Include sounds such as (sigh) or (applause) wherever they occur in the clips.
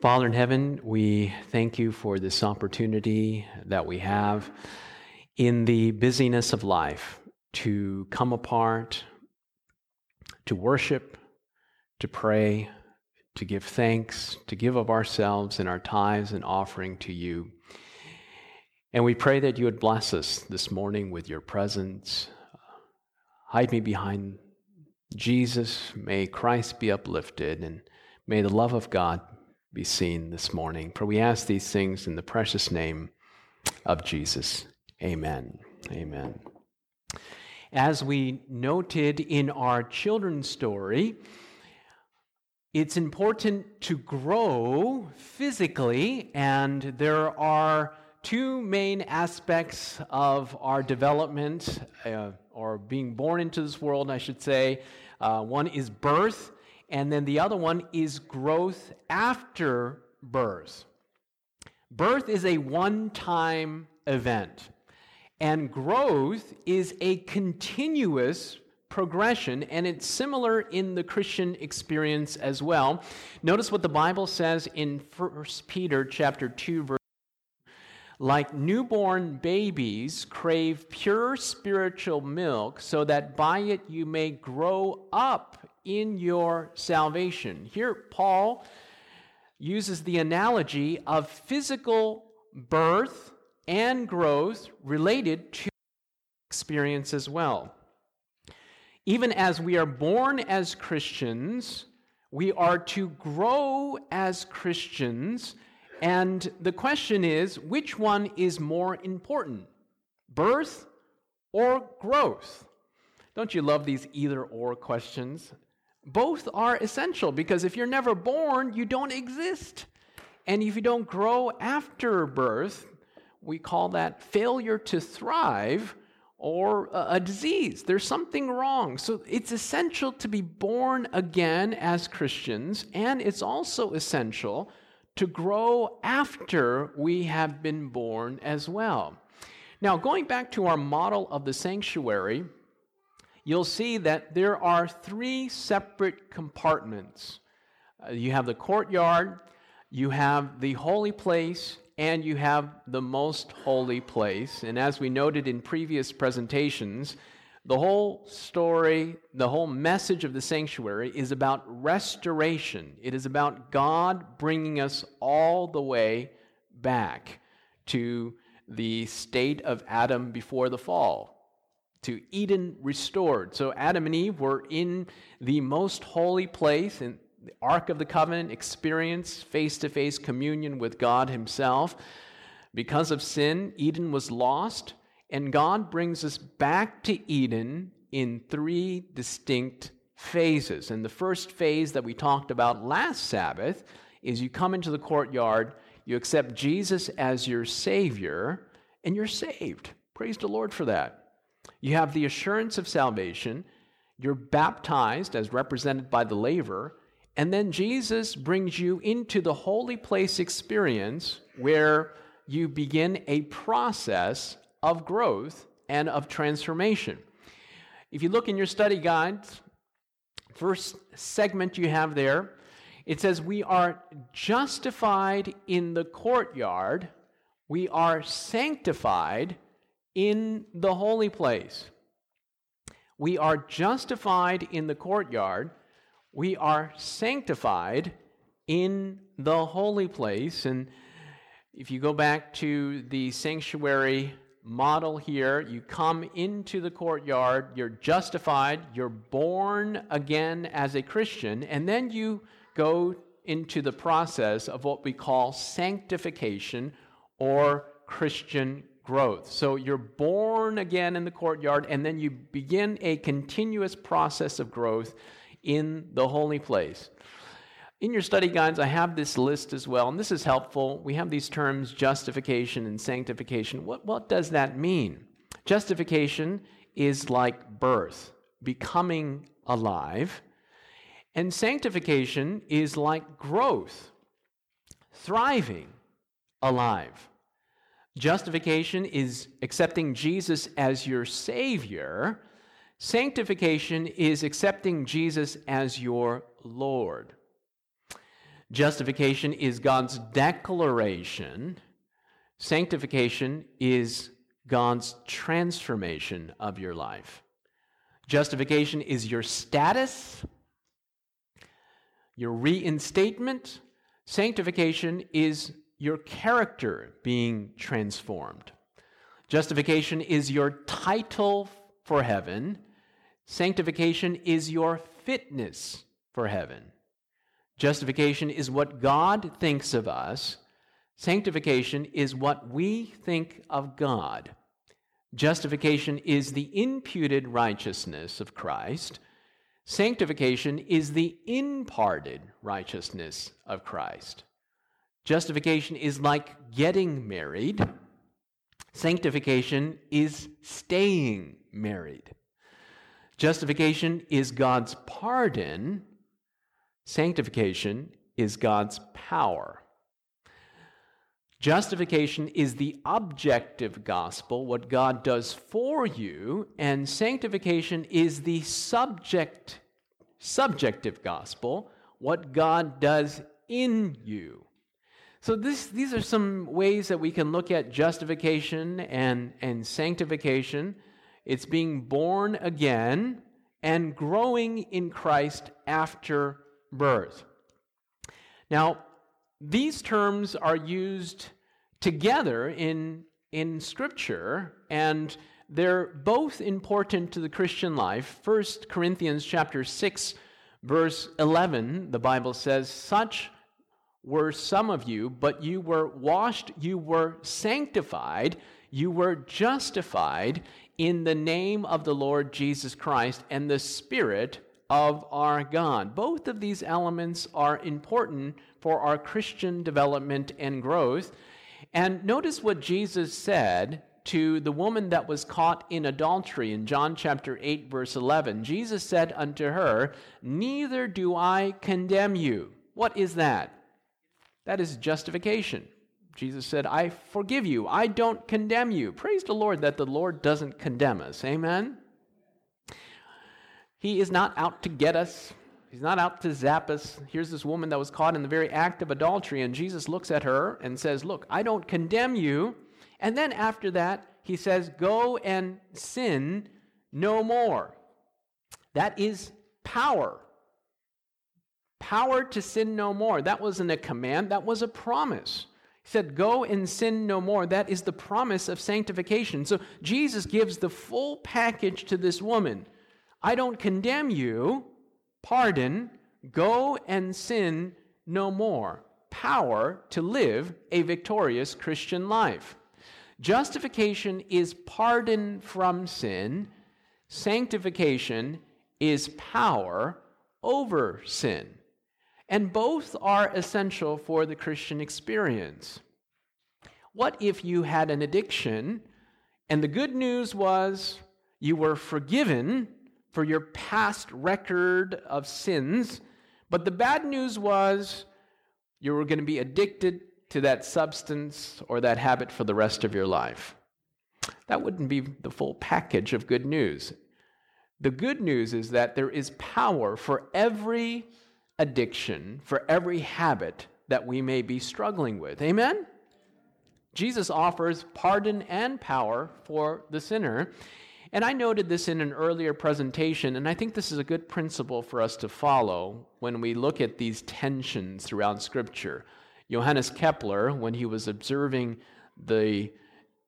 Father in heaven, we thank you for this opportunity that we have in the busyness of life to come apart, to worship, to pray, to give thanks, to give of ourselves and our tithes and offering to you. And we pray that you would bless us this morning with your presence. Hide me behind Jesus. May Christ be uplifted and may the love of God be seen this morning. For we ask these things in the precious name of Jesus. Amen. Amen. As we noted in our children's story, it's important to grow physically, and there are two main aspects of our development, uh, or being born into this world, I should say. Uh, one is birth, and then the other one is growth after birth. Birth is a one time event, and growth is a continuous progression, and it's similar in the Christian experience as well. Notice what the Bible says in 1 Peter chapter 2 verse like newborn babies crave pure spiritual milk so that by it you may grow up in your salvation. Here, Paul uses the analogy of physical birth and growth related to experience as well. Even as we are born as Christians, we are to grow as Christians. And the question is which one is more important, birth or growth? Don't you love these either or questions? Both are essential because if you're never born, you don't exist. And if you don't grow after birth, we call that failure to thrive or a disease. There's something wrong. So it's essential to be born again as Christians, and it's also essential to grow after we have been born as well. Now, going back to our model of the sanctuary, you'll see that there are three separate compartments. Uh, you have the courtyard, you have the holy place, and you have the most holy place. And as we noted in previous presentations, the whole story, the whole message of the sanctuary is about restoration. It is about God bringing us all the way back to the state of Adam before the fall to Eden restored. So Adam and Eve were in the most holy place in the Ark of the Covenant, experience face to face communion with God Himself. Because of sin, Eden was lost, and God brings us back to Eden in three distinct phases. And the first phase that we talked about last Sabbath is you come into the courtyard, you accept Jesus as your Savior, and you're saved. Praise the Lord for that. You have the assurance of salvation. You're baptized as represented by the laver. And then Jesus brings you into the holy place experience where you begin a process of growth and of transformation. If you look in your study guides, first segment you have there, it says, We are justified in the courtyard, we are sanctified in the holy place. We are justified in the courtyard. We are sanctified in the holy place. And if you go back to the sanctuary model here, you come into the courtyard, you're justified, you're born again as a Christian, and then you go into the process of what we call sanctification or Christian growth. So you're born again in the courtyard, and then you begin a continuous process of growth in the holy place. In your study guides, I have this list as well, and this is helpful. We have these terms justification and sanctification. What, what does that mean? Justification is like birth, becoming alive, and sanctification is like growth, thriving alive. Justification is accepting Jesus as your Savior. Sanctification is accepting Jesus as your Lord. Justification is God's declaration. Sanctification is God's transformation of your life. Justification is your status, your reinstatement. Sanctification is your character being transformed. Justification is your title for heaven. Sanctification is your fitness for heaven. Justification is what God thinks of us. Sanctification is what we think of God. Justification is the imputed righteousness of Christ. Sanctification is the imparted righteousness of Christ. Justification is like getting married. Sanctification is staying married. Justification is God's pardon. Sanctification is God's power. Justification is the objective gospel, what God does for you, and sanctification is the subject subjective gospel, what God does in you. So this, these are some ways that we can look at justification and, and sanctification. It's being born again and growing in Christ after birth. Now, these terms are used together in, in Scripture, and they're both important to the Christian life. 1 Corinthians chapter 6, verse 11, the Bible says, Such were some of you, but you were washed, you were sanctified, you were justified in the name of the Lord Jesus Christ and the Spirit of our God. Both of these elements are important for our Christian development and growth. And notice what Jesus said to the woman that was caught in adultery in John chapter 8, verse 11. Jesus said unto her, Neither do I condemn you. What is that? That is justification. Jesus said, I forgive you. I don't condemn you. Praise the Lord that the Lord doesn't condemn us. Amen? He is not out to get us. He's not out to zap us. Here's this woman that was caught in the very act of adultery, and Jesus looks at her and says, Look, I don't condemn you. And then after that, he says, Go and sin no more. That is power. Power to sin no more. That wasn't a command, that was a promise. He said, Go and sin no more. That is the promise of sanctification. So Jesus gives the full package to this woman. I don't condemn you, pardon, go and sin no more. Power to live a victorious Christian life. Justification is pardon from sin, sanctification is power over sin. And both are essential for the Christian experience. What if you had an addiction and the good news was you were forgiven for your past record of sins, but the bad news was you were going to be addicted to that substance or that habit for the rest of your life? That wouldn't be the full package of good news. The good news is that there is power for every addiction, for every habit that we may be struggling with. Amen? Jesus offers pardon and power for the sinner. And I noted this in an earlier presentation, and I think this is a good principle for us to follow when we look at these tensions throughout Scripture. Johannes Kepler, when he was observing the,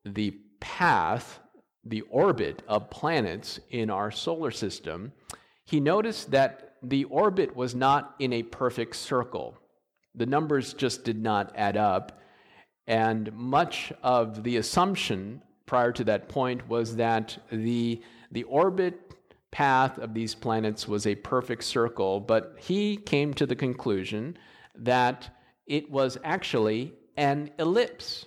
the path, the orbit of planets in our solar system, he noticed that the orbit was not in a perfect circle. The numbers just did not add up. And much of the assumption prior to that point was that the, the orbit path of these planets was a perfect circle, but he came to the conclusion that it was actually an ellipse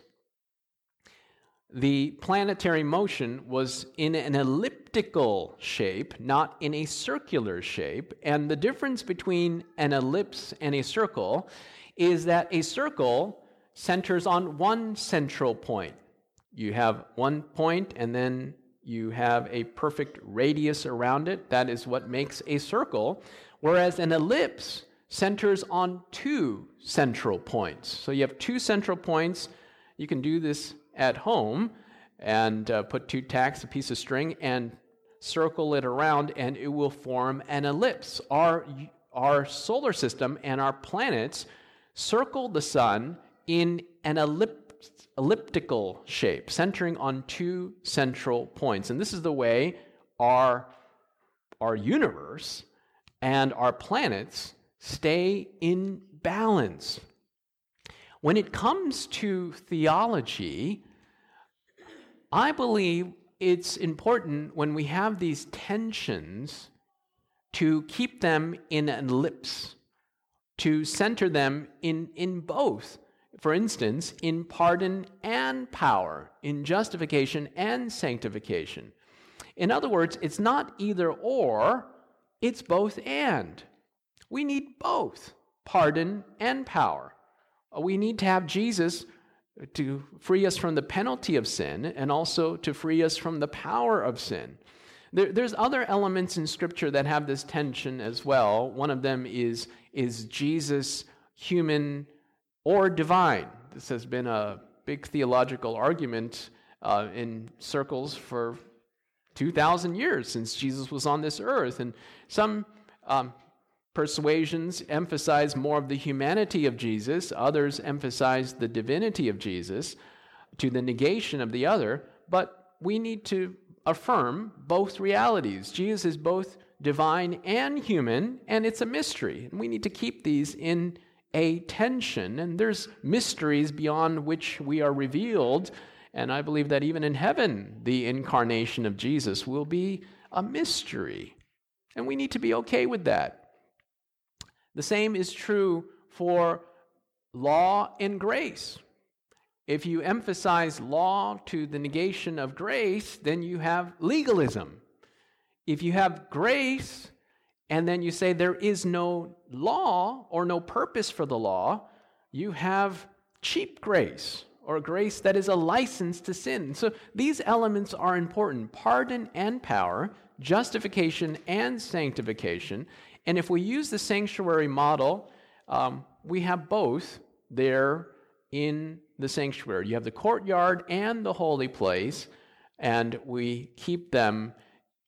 the planetary motion was in an elliptical shape, not in a circular shape. And the difference between an ellipse and a circle is that a circle centers on one central point. You have one point, and then you have a perfect radius around it. That is what makes a circle. Whereas an ellipse centers on two central points. So you have two central points. You can do this at home and uh, put two tacks, a piece of string, and circle it around, and it will form an ellipse. Our, our solar system and our planets circle the sun in an ellip- elliptical shape, centering on two central points. And this is the way our, our universe and our planets stay in balance. When it comes to theology, I believe it's important when we have these tensions to keep them in an ellipse, to center them in, in both. For instance, in pardon and power, in justification and sanctification. In other words, it's not either or, it's both and. We need both pardon and power. We need to have Jesus to free us from the penalty of sin and also to free us from the power of sin. There, there's other elements in Scripture that have this tension as well. One of them is, is Jesus human or divine? This has been a big theological argument uh, in circles for 2,000 years since Jesus was on this earth. And some um, persuasions emphasize more of the humanity of Jesus, others emphasize the divinity of Jesus to the negation of the other, but we need to affirm both realities. Jesus is both divine and human, and it's a mystery. And we need to keep these in a tension, and there's mysteries beyond which we are revealed. And I believe that even in heaven, the incarnation of Jesus will be a mystery. And we need to be okay with that. The same is true for law and grace. If you emphasize law to the negation of grace, then you have legalism. If you have grace and then you say there is no law or no purpose for the law, you have cheap grace or grace that is a license to sin. So these elements are important pardon and power, justification and sanctification. And if we use the sanctuary model, um, we have both there in the sanctuary. You have the courtyard and the holy place, and we keep them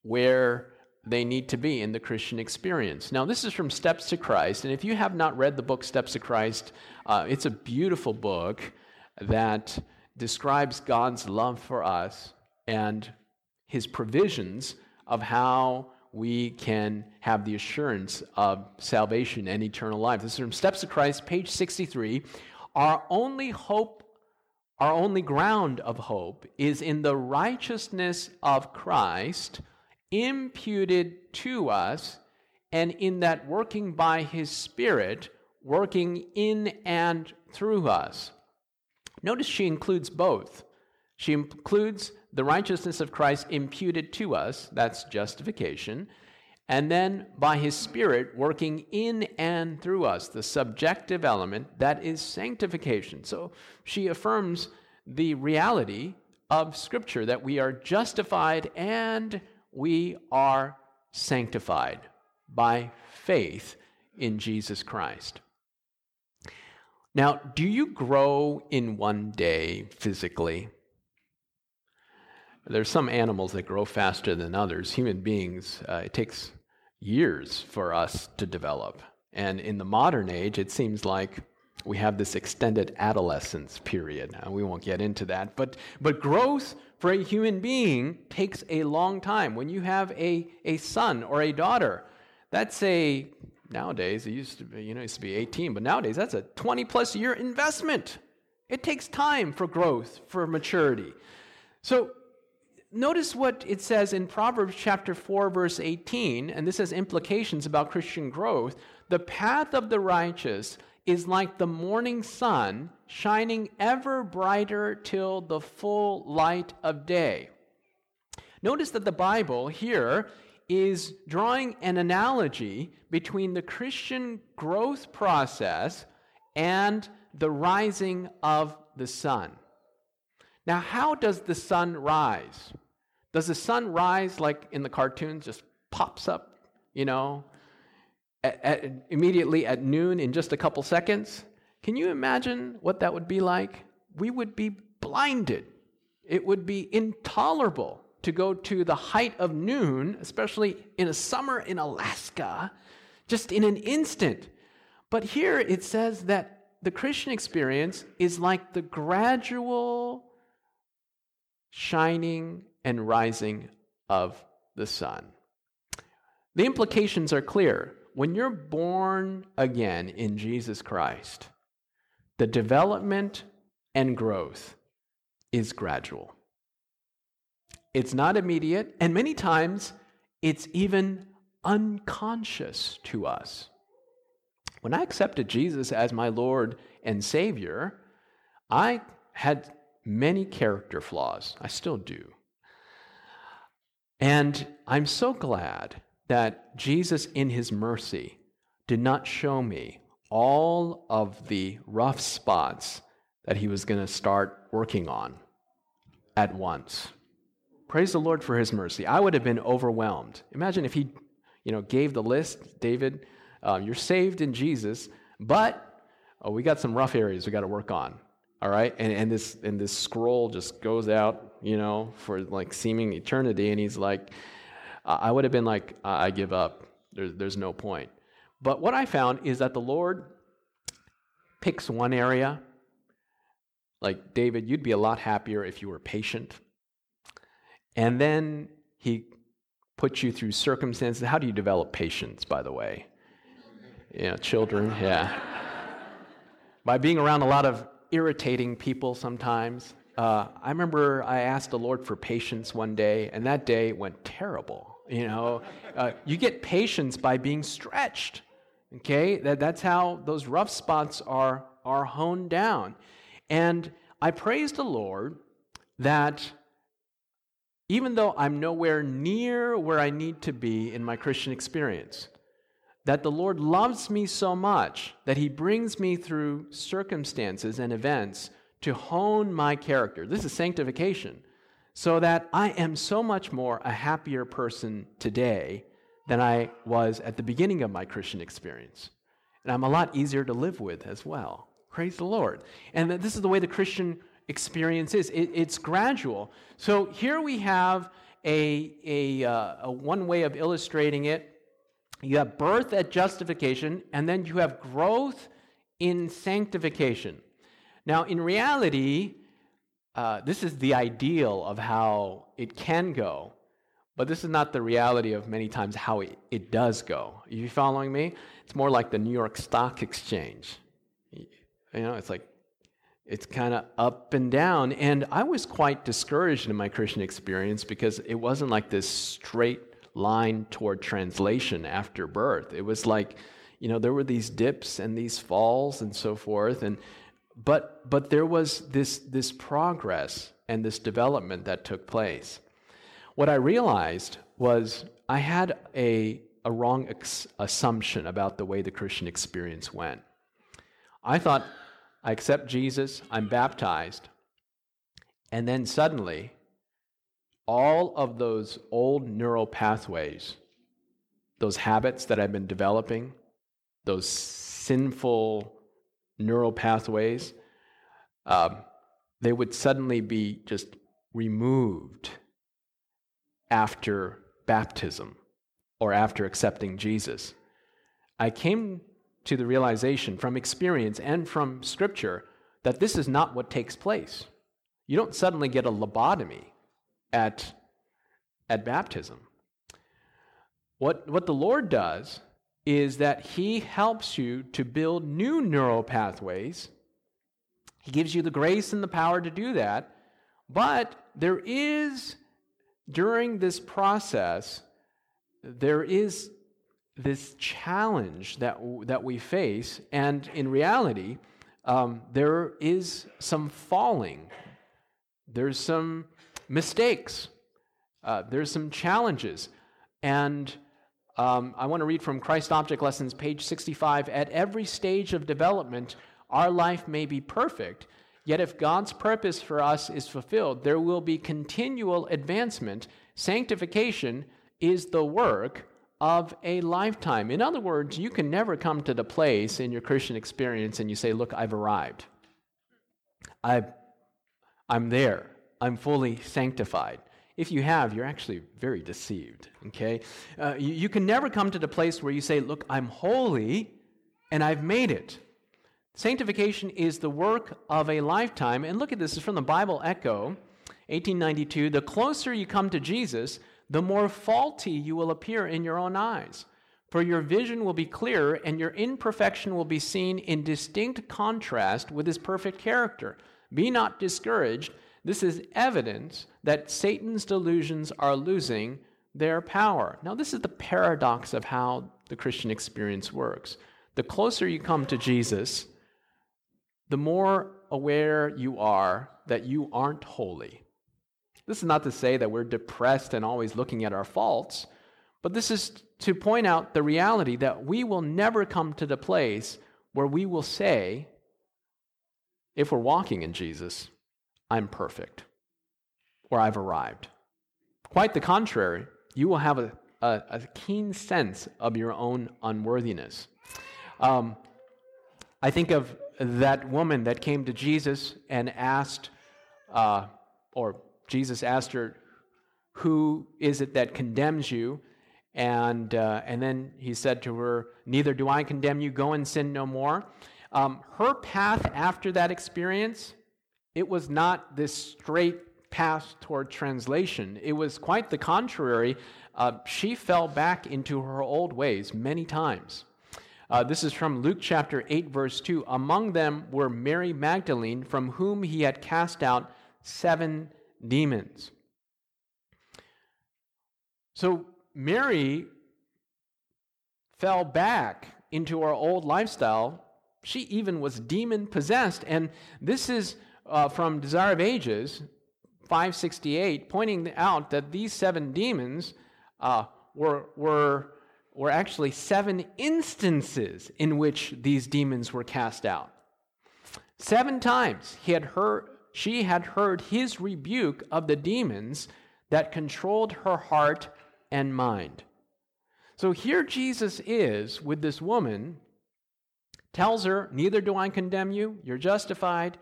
where they need to be in the Christian experience. Now, this is from Steps to Christ, and if you have not read the book Steps to Christ, uh, it's a beautiful book that describes God's love for us and his provisions of how we can have the assurance of salvation and eternal life. This is from Steps of Christ, page 63. Our only hope, our only ground of hope is in the righteousness of Christ imputed to us, and in that working by his Spirit, working in and through us. Notice she includes both. She includes the righteousness of Christ imputed to us, that's justification, and then by his Spirit working in and through us, the subjective element, that is sanctification. So she affirms the reality of Scripture that we are justified and we are sanctified by faith in Jesus Christ. Now, do you grow in one day physically? There's some animals that grow faster than others. Human beings, uh, it takes years for us to develop. And in the modern age, it seems like we have this extended adolescence period. Uh, we won't get into that. But, but growth for a human being takes a long time. When you have a, a son or a daughter, that's a, nowadays, it used to be, you know, used to be 18, but nowadays that's a 20 plus year investment. It takes time for growth, for maturity. So notice what it says in Proverbs chapter 4, verse 18, and this has implications about Christian growth. The path of the righteous is like the morning sun, shining ever brighter till the full light of day. Notice that the Bible here is drawing an analogy between the Christian growth process and the rising of the sun. Now, how does the sun rise? Does the sun rise like in the cartoons, just pops up, you know? at, at, immediately at noon in just a couple seconds. Can you imagine what that would be like? We would be blinded. It would be intolerable to go to the height of noon, especially in a summer in Alaska, just in an instant. But here it says that the Christian experience is like the gradual shining and rising of the sun. The implications are clear. When you're born again in Jesus Christ, the development and growth is gradual. It's not immediate, and many times it's even unconscious to us. When I accepted Jesus as my Lord and Savior, I had many character flaws. I still do. And I'm so glad that Jesus, in his mercy, did not show me all of the rough spots that he was going to start working on at once. Praise the Lord for his mercy. I would have been overwhelmed. Imagine if he, you know, gave the list, David, um, you're saved in Jesus, but oh, we got some rough areas we got to work on. All right, and and this and this scroll just goes out, you know, for like seeming eternity, and he's like, I would have been like, I give up. There's there's no point. But what I found is that the Lord picks one area. Like David, you'd be a lot happier if you were patient. And then he puts you through circumstances. How do you develop patience, by the way? yeah children, yeah. (laughs) By being around a lot of irritating people sometimes. Uh, I remember I asked the Lord for patience one day, and that day went terrible. You know, uh, you get patience by being stretched. Okay, that, that's how those rough spots are are honed down. And I praise the Lord that even though I'm nowhere near where I need to be in my Christian experience, that the Lord loves me so much that He brings me through circumstances and events to hone my character. This is sanctification. So that I am so much more a happier person today than I was at the beginning of my Christian experience. And I'm a lot easier to live with as well. Praise the Lord. And this is the way the Christian experience is it, it's gradual. So here we have a, a, uh, a one way of illustrating it you have birth at justification, and then you have growth in sanctification. Now, in reality, uh, this is the ideal of how it can go, but this is not the reality of many times how it, it does go. Are you following me? It's more like the New York Stock Exchange. You know, it's like it's kind of up and down. And I was quite discouraged in my Christian experience because it wasn't like this straight line toward translation after birth. It was like, you know, there were these dips and these falls and so forth, and but but there was this this progress and this development that took place. What I realized was I had a a wrong ex- assumption about the way the Christian experience went. I thought I accept Jesus, I'm baptized, and then suddenly all of those old neural pathways, those habits that I've been developing, those sinful neural pathways, um, they would suddenly be just removed after baptism or after accepting Jesus. I came to the realization from experience and from scripture that this is not what takes place. You don't suddenly get a lobotomy at, at baptism. What, what the Lord does is that He helps you to build new neural pathways. He gives you the grace and the power to do that. But there is, during this process, there is this challenge that, that we face. And in reality, um, there is some falling. There's some mistakes. Uh, there's some challenges. And um, I want to read from Christ Object Lessons, page 65. At every stage of development, our life may be perfect, yet if God's purpose for us is fulfilled, there will be continual advancement. Sanctification is the work of a lifetime. In other words, you can never come to the place in your Christian experience and you say, Look, I've arrived. i I'm there. I'm fully sanctified. If you have, you're actually very deceived, okay? Uh, you, you can never come to the place where you say, Look, I'm holy and I've made it. Sanctification is the work of a lifetime. And look at this, is from the Bible Echo, 1892. The closer you come to Jesus, the more faulty you will appear in your own eyes. For your vision will be clearer, and your imperfection will be seen in distinct contrast with his perfect character. Be not discouraged. This is evidence that Satan's delusions are losing their power. Now, this is the paradox of how the Christian experience works. The closer you come to Jesus, the more aware you are that you aren't holy. This is not to say that we're depressed and always looking at our faults, but this is to point out the reality that we will never come to the place where we will say, if we're walking in Jesus, I'm perfect or I've arrived. Quite the contrary, you will have a, a, a keen sense of your own unworthiness. Um, I think of that woman that came to Jesus and asked, uh, or Jesus asked her, Who is it that condemns you? And, uh, and then he said to her, Neither do I condemn you, go and sin no more. Um, her path after that experience, it was not this straight path toward translation. It was quite the contrary. Uh, she fell back into her old ways many times. Uh, this is from Luke chapter 8, verse 2. Among them were Mary Magdalene, from whom he had cast out seven demons. So Mary fell back into her old lifestyle. She even was demon possessed. And this is uh, from Desire of Ages 568, pointing out that these seven demons uh, were, were, were actually seven instances in which these demons were cast out. Seven times he had heard, she had heard his rebuke of the demons that controlled her heart and mind. So here Jesus is with this woman, tells her, Neither do I condemn you, you're justified.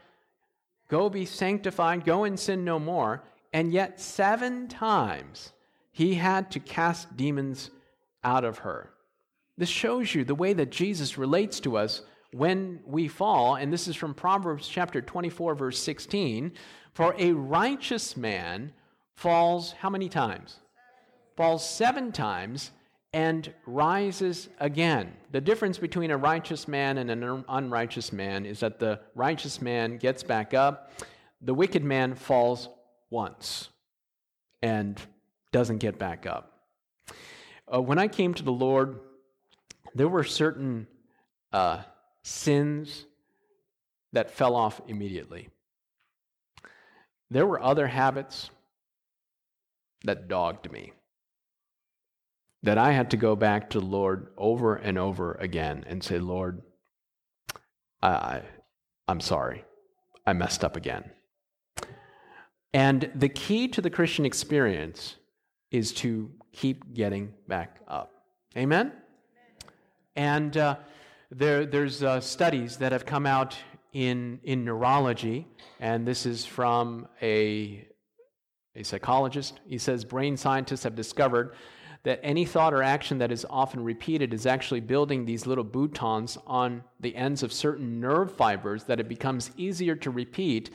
Go be sanctified, go and sin no more. And yet, seven times he had to cast demons out of her. This shows you the way that Jesus relates to us when we fall, and this is from Proverbs chapter 24, verse 16. For a righteous man falls how many times? Falls seven times and rises again. The difference between a righteous man and an unrighteous man is that the righteous man gets back up, the wicked man falls once and doesn't get back up. Uh, when I came to the Lord, there were certain uh, sins that fell off immediately. There were other habits that dogged me, that I had to go back to the Lord over and over again and say, Lord, I, I'm sorry. I messed up again. And the key to the Christian experience is to keep getting back up. Amen? And uh, there, there's uh, studies that have come out in, in neurology, and this is from a, a psychologist. He says brain scientists have discovered that any thought or action that is often repeated is actually building these little boutons on the ends of certain nerve fibers that it becomes easier to repeat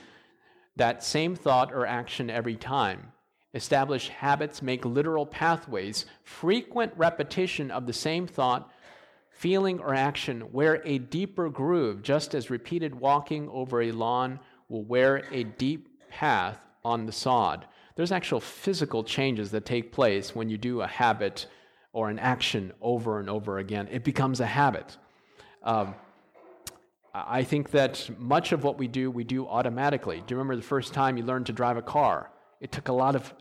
that same thought or action every time. Establish habits make literal pathways. Frequent repetition of the same thought feeling, or action wear a deeper groove, just as repeated walking over a lawn will wear a deep path on the sod. There's actual physical changes that take place when you do a habit or an action over and over again. It becomes a habit. Um, I think that much of what we do, we do automatically. Do you remember the first time you learned to drive a car? It took a lot of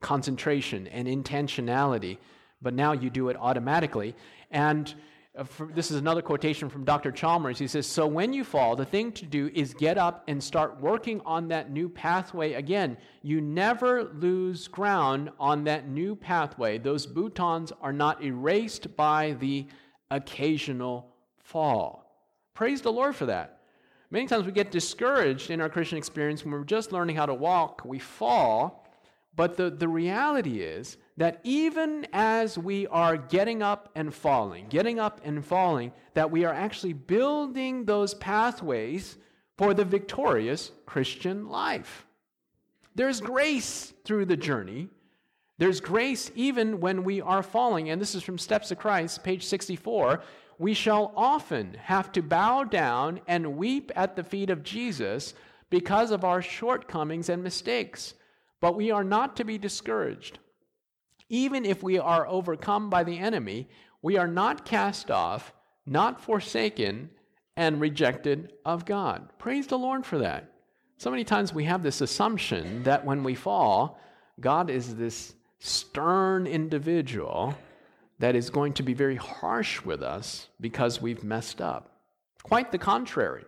concentration and intentionality, but now you do it automatically. And Uh, this is another quotation from Dr. Chalmers. He says, So when you fall, the thing to do is get up and start working on that new pathway again. You never lose ground on that new pathway. Those boutons are not erased by the occasional fall. Praise the Lord for that. Many times we get discouraged in our Christian experience when we're just learning how to walk, we fall. But the, the reality is that even as we are getting up and falling, getting up and falling, that we are actually building those pathways for the victorious Christian life. There's grace through the journey. There's grace even when we are falling. And this is from Steps of Christ, page 64. We shall often have to bow down and weep at the feet of Jesus because of our shortcomings and mistakes. But we are not to be discouraged. Even if we are overcome by the enemy, we are not cast off, not forsaken, and rejected of God. Praise the Lord for that. So many times we have this assumption that when we fall, God is this stern individual that is going to be very harsh with us because we've messed up. Quite the contrary.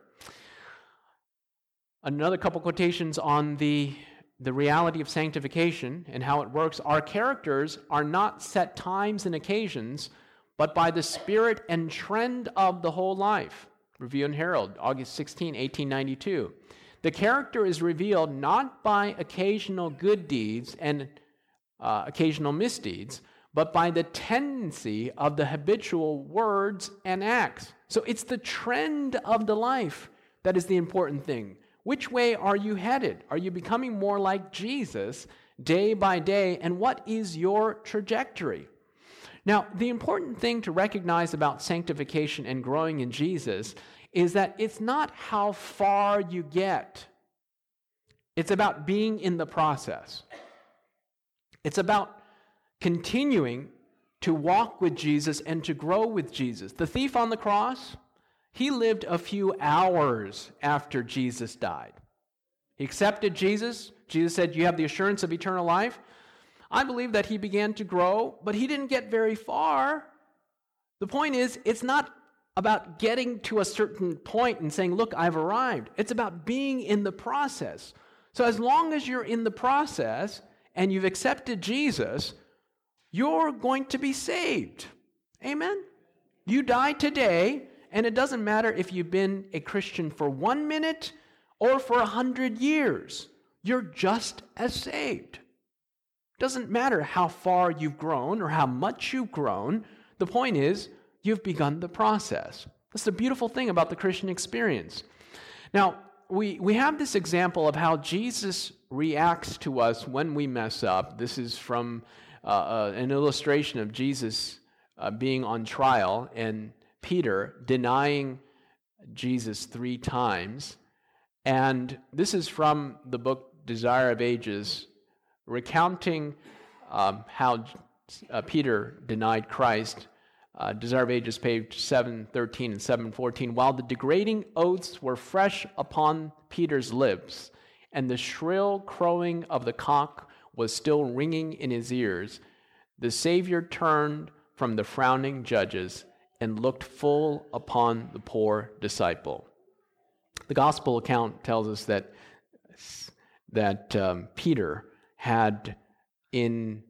Another couple quotations on the the reality of sanctification and how it works, our characters are not set times and occasions, but by the spirit and trend of the whole life. Review and Herald, August 16, 1892. The character is revealed not by occasional good deeds and uh, occasional misdeeds, but by the tendency of the habitual words and acts. So it's the trend of the life that is the important thing. Which way are you headed? Are you becoming more like Jesus day by day? And what is your trajectory? Now, the important thing to recognize about sanctification and growing in Jesus is that it's not how far you get, it's about being in the process. It's about continuing to walk with Jesus and to grow with Jesus. The thief on the cross, he lived a few hours after Jesus died. He accepted Jesus. Jesus said, You have the assurance of eternal life. I believe that he began to grow, but he didn't get very far. The point is, it's not about getting to a certain point and saying, Look, I've arrived. It's about being in the process. So, as long as you're in the process and you've accepted Jesus, you're going to be saved. Amen? You die today, and it doesn't matter if you've been a Christian for one minute or for a hundred years, you're just as saved. Doesn't matter how far you've grown or how much you've grown. The point is, you've begun the process. That's the beautiful thing about the Christian experience. Now, we, we have this example of how Jesus reacts to us when we mess up. This is from uh, uh, an illustration of Jesus uh, being on trial and Peter denying Jesus three times. And this is from the book Desire of Ages, recounting um, how uh, Peter denied Christ. Uh, Desire of Ages, page 713 and 714. While the degrading oaths were fresh upon Peter's lips, and the shrill crowing of the cock was still ringing in his ears, the Savior turned from the frowning judges and looked full upon the poor disciple. The gospel account tells us that, that um, Peter had, in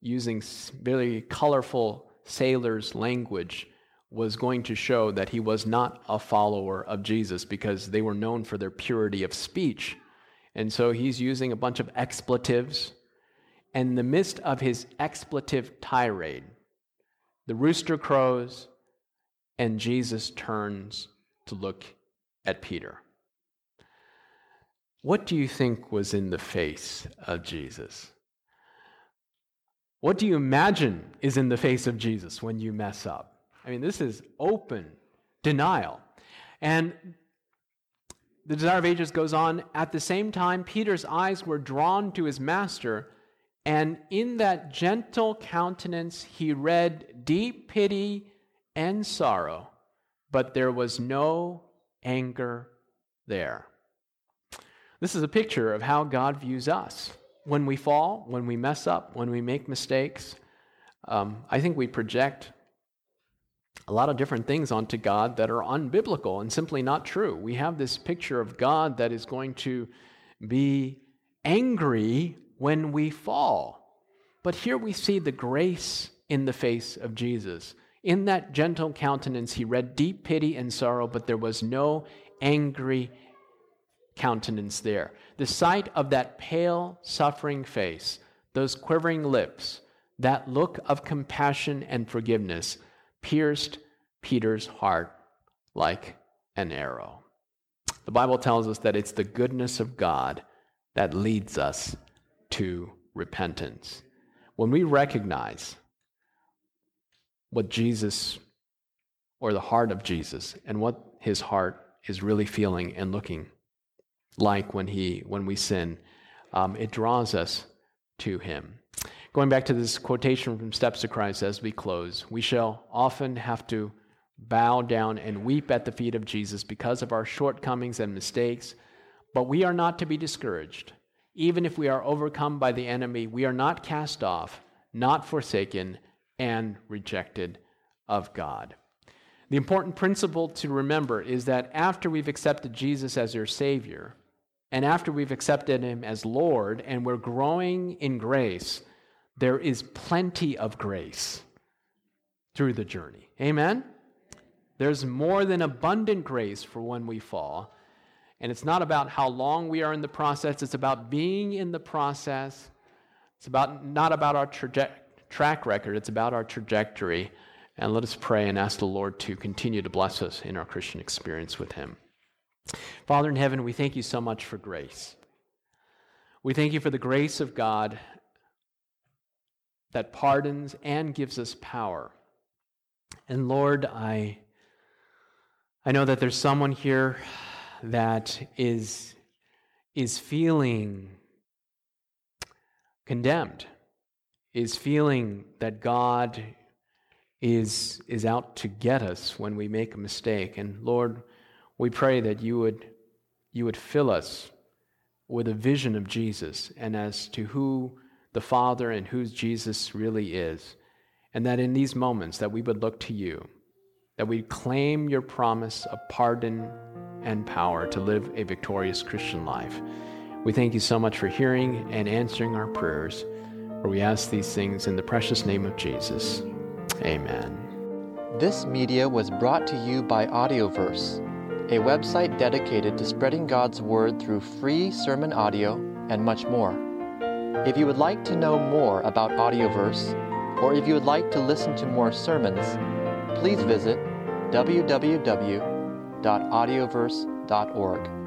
using very colorful sailor's language, was going to show that he was not a follower of Jesus because they were known for their purity of speech. And so he's using a bunch of expletives. And in the midst of his expletive tirade, the rooster crows, and Jesus turns to look at Peter. What do you think was in the face of Jesus? What do you imagine is in the face of Jesus when you mess up? I mean, this is open denial. And the Desire of Ages goes on. At the same time, Peter's eyes were drawn to his master, and in that gentle countenance he read deep pity and sorrow, but there was no anger there. This is a picture of how God views us. When we fall, when we mess up, when we make mistakes, um, I think we project a lot of different things onto God that are unbiblical and simply not true. We have this picture of God that is going to be angry when we fall. But here we see the grace in the face of Jesus. In that gentle countenance, he read deep pity and sorrow, but there was no angry countenance there. The sight of that pale, suffering face, those quivering lips, that look of compassion and forgiveness pierced Peter's heart like an arrow. The Bible tells us that it's the goodness of God that leads us to repentance. When we recognize what Jesus or the heart of Jesus and what his heart is really feeling and looking like when he when we sin, um, it draws us to him. Going back to this quotation from Steps to Christ as we close, we shall often have to bow down and weep at the feet of Jesus because of our shortcomings and mistakes, but we are not to be discouraged. Even if we are overcome by the enemy, we are not cast off, not forsaken, and rejected of God. The important principle to remember is that after we've accepted Jesus as your Savior, and after we've accepted Him as Lord, and we're growing in grace, there is plenty of grace through the journey. Amen? There's more than abundant grace for when we fall. And it's not about how long we are in the process, it's about being in the process. It's about not about our traje- track record, it's about our trajectory. And let us pray and ask the Lord to continue to bless us in our Christian experience with Him. Father in heaven, we thank you so much for grace. We thank you for the grace of God that pardons and gives us power. And Lord, I, I know that there's someone here that is, is feeling condemned, is feeling that God is, is out to get us when we make a mistake. And Lord, we pray that you would, you would fill us with a vision of Jesus and as to who the Father and who Jesus really is. And that in these moments that we would look to you, that we claim your promise of pardon and power to live a victorious Christian life. We thank you so much for hearing and answering our prayers, for we ask these things in the precious name of Jesus. Amen. This media was brought to you by Audioverse, a website dedicated to spreading God's Word through free sermon audio and much more. If you would like to know more about Audioverse, or if you would like to listen to more sermons, please visit www.audioverse.org.